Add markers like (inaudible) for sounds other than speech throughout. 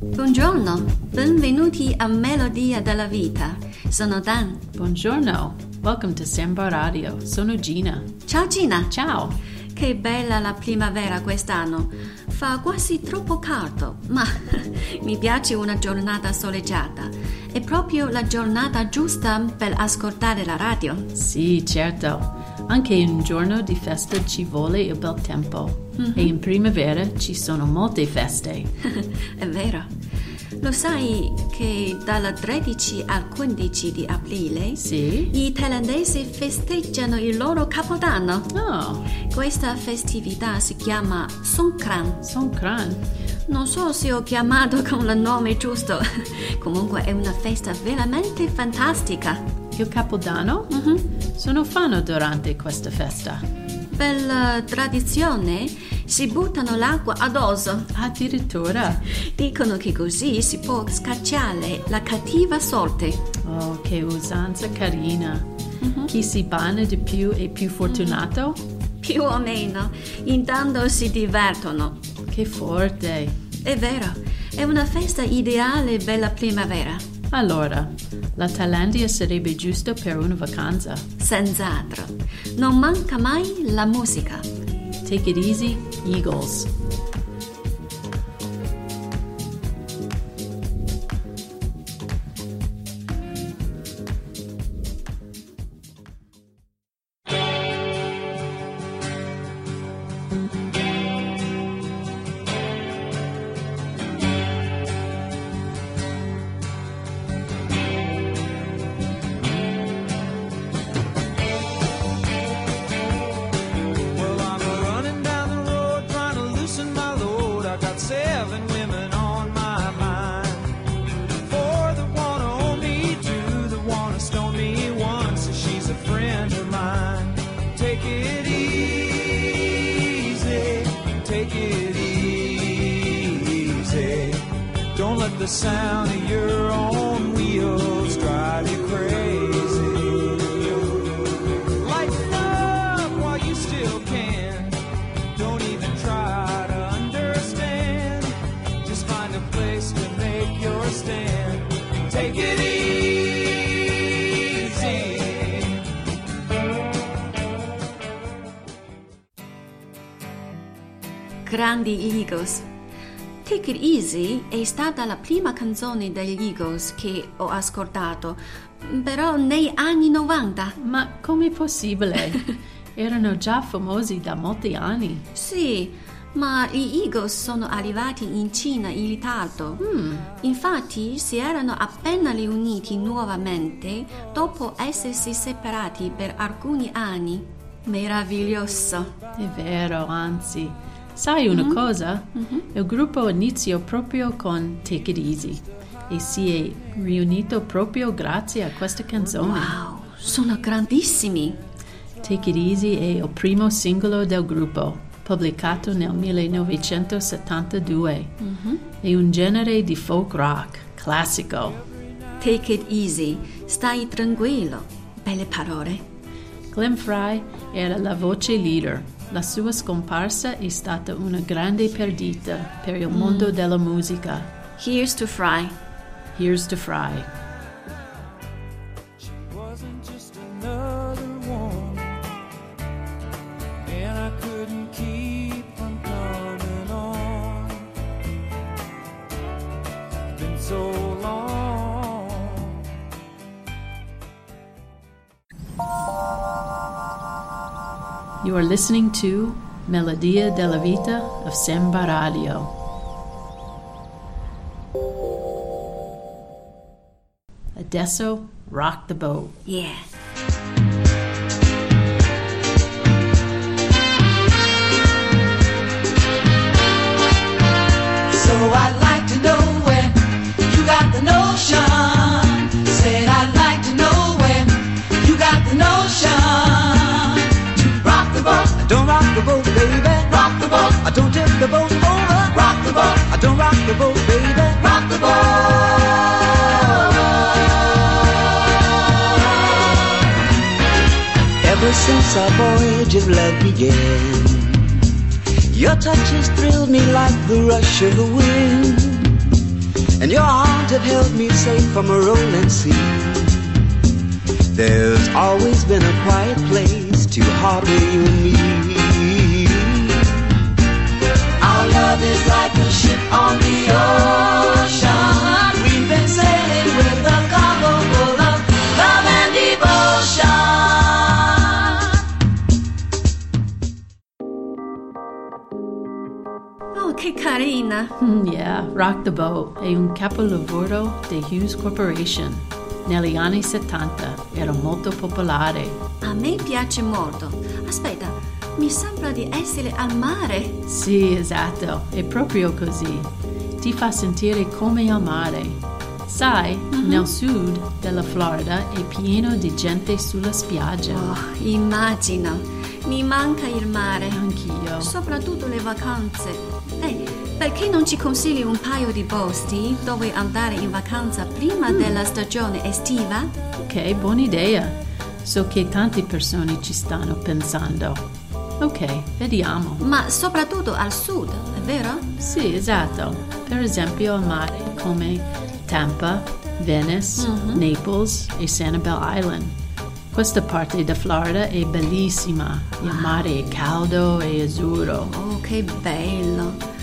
Buongiorno, benvenuti a Melodia della Vita. Sono Dan. Buongiorno, welcome to Samba Radio. Sono Gina. Ciao Gina. Ciao. Che bella la primavera quest'anno. Fa quasi troppo caldo, ma (laughs) mi piace una giornata soleggiata. È proprio la giornata giusta per ascoltare la radio. Sì, certo. Anche in un giorno di festa ci vuole il bel tempo. Mhm. E in primavera ci sono molte feste. (laughs) È vero. Lo sai che dal 13 al 15 di aprile Sì? i thailandesi festeggiano il loro capodanno. Oh, Questa festività si chiama Songkran. Songkran. Non so se ho chiamato con il nome giusto. (laughs) Comunque è una festa veramente fantastica. Il Capodanno? Mhm. Sono fanno durante questa festa. Per la tradizione si buttano l'acqua addosso. Addirittura. Dicono che così si può scacciare la cattiva sorte. Oh, che usanza carina. Chi si bagna di più è più fortunato? Più o meno. Intanto si divertono. Che forte. È vero, è una festa ideale per la primavera. Allora, la Thailandia sarebbe giusto per una vacanza. Senz'altro. Non manca mai la musica. Take it easy, Eagles. Take it easy. Don't let the sound of your own wheels drive you crazy. Grandi Eagles. Take It Easy è stata la prima canzone degli Eagles che ho ascoltato, però nei anni 90. Ma com'è possibile? (laughs) Erano già famosi da molti anni. Sì, ma gli Eagles sono arrivati in Cina in ritardo. Infatti si erano appena riuniti nuovamente dopo essersi separati per alcuni anni. Meraviglioso. È vero, anzi. Sai una cosa? Il gruppo iniziò proprio con Take It Easy e si è riunito proprio grazie a questa canzone. Wow, sono grandissimi. Take It Easy è il primo singolo del gruppo, pubblicato nel 1972. È un genere di folk rock classico. Take it easy, stai tranquillo. Belle parole. Glenn Fry era la voce leader. La sua scomparsa è stata una grande perdita per il mondo della musica. Here's to Fry. Here's to Fry. You are listening to Melodia della Vita of Samba Radio. Adesso, rock the boat. Yeah. The boat, baby. Rock the boat. I don't tip the boat over. Rock the boat. I don't rock the boat, baby. Rock the boat. Ever since our voyage of love began, Your touch has thrilled me like the rush of the wind. And your arms have held me safe from a rolling sea. There's always been a quiet place to harbor Oh, che carina! Mm, yeah, Rock the Boat è un capolavoro di Hughes Corporation. Negli anni 70 era molto popolare. A me piace molto. Aspetta, mi sembra di essere al mare. Sì, esatto, è proprio così. Ti fa sentire come al mare. Sai, nel sud della Florida è pieno di gente sulla spiaggia. Oh, immagino. Mi manca il mare. Anch'io. Soprattutto le vacanze. Perché non ci consigli un paio di posti dove andare in vacanza prima della stagione estiva? Ok, buona idea. So che tante persone ci stanno pensando. Ok, vediamo. Ma soprattutto al sud, è vero? Sì, esatto. Per esempio al mare come Tampa, Venice, Naples e Sanibel Island. Questa parte da Florida è bellissima. Il mare è caldo e azzurro. Oh, che bello.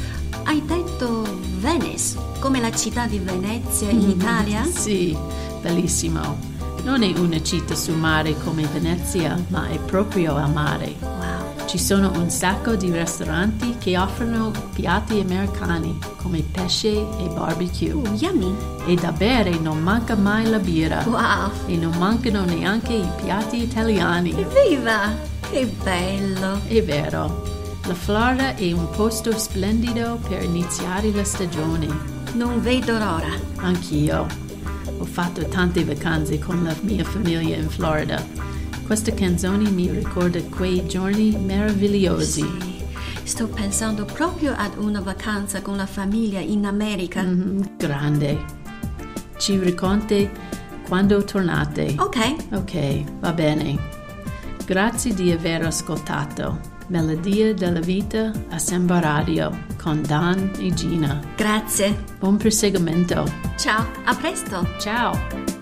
Hai detto Venice, come la città di Venezia in Italia? Sì, bellissimo. Non è una città sul mare come Venezia, ma è proprio al mare. Wow. Ci sono un sacco di ristoranti che offrono piatti americani come pesce e barbecue. Oh, yummy. E da bere non manca mai la birra. Wow. E non mancano neanche i piatti italiani. Evviva! Che bello. È vero. La Florida è un posto splendido per iniziare la stagione. Non vedo l'ora. Anch'io. Ho fatto tante vacanze con la mia famiglia in Florida. Questa canzone mi ricorda quei giorni meravigliosi. Sì. Sto pensando proprio ad una vacanza con la famiglia in America. Mhm, Grande. Ci racconti quando tornate. Ok, Ok, va bene. Grazie di aver ascoltato. Melodia della vita a Samba Radio con Dan e Gina. grazie. Buon proseguimento. Ciao, a presto. Ciao.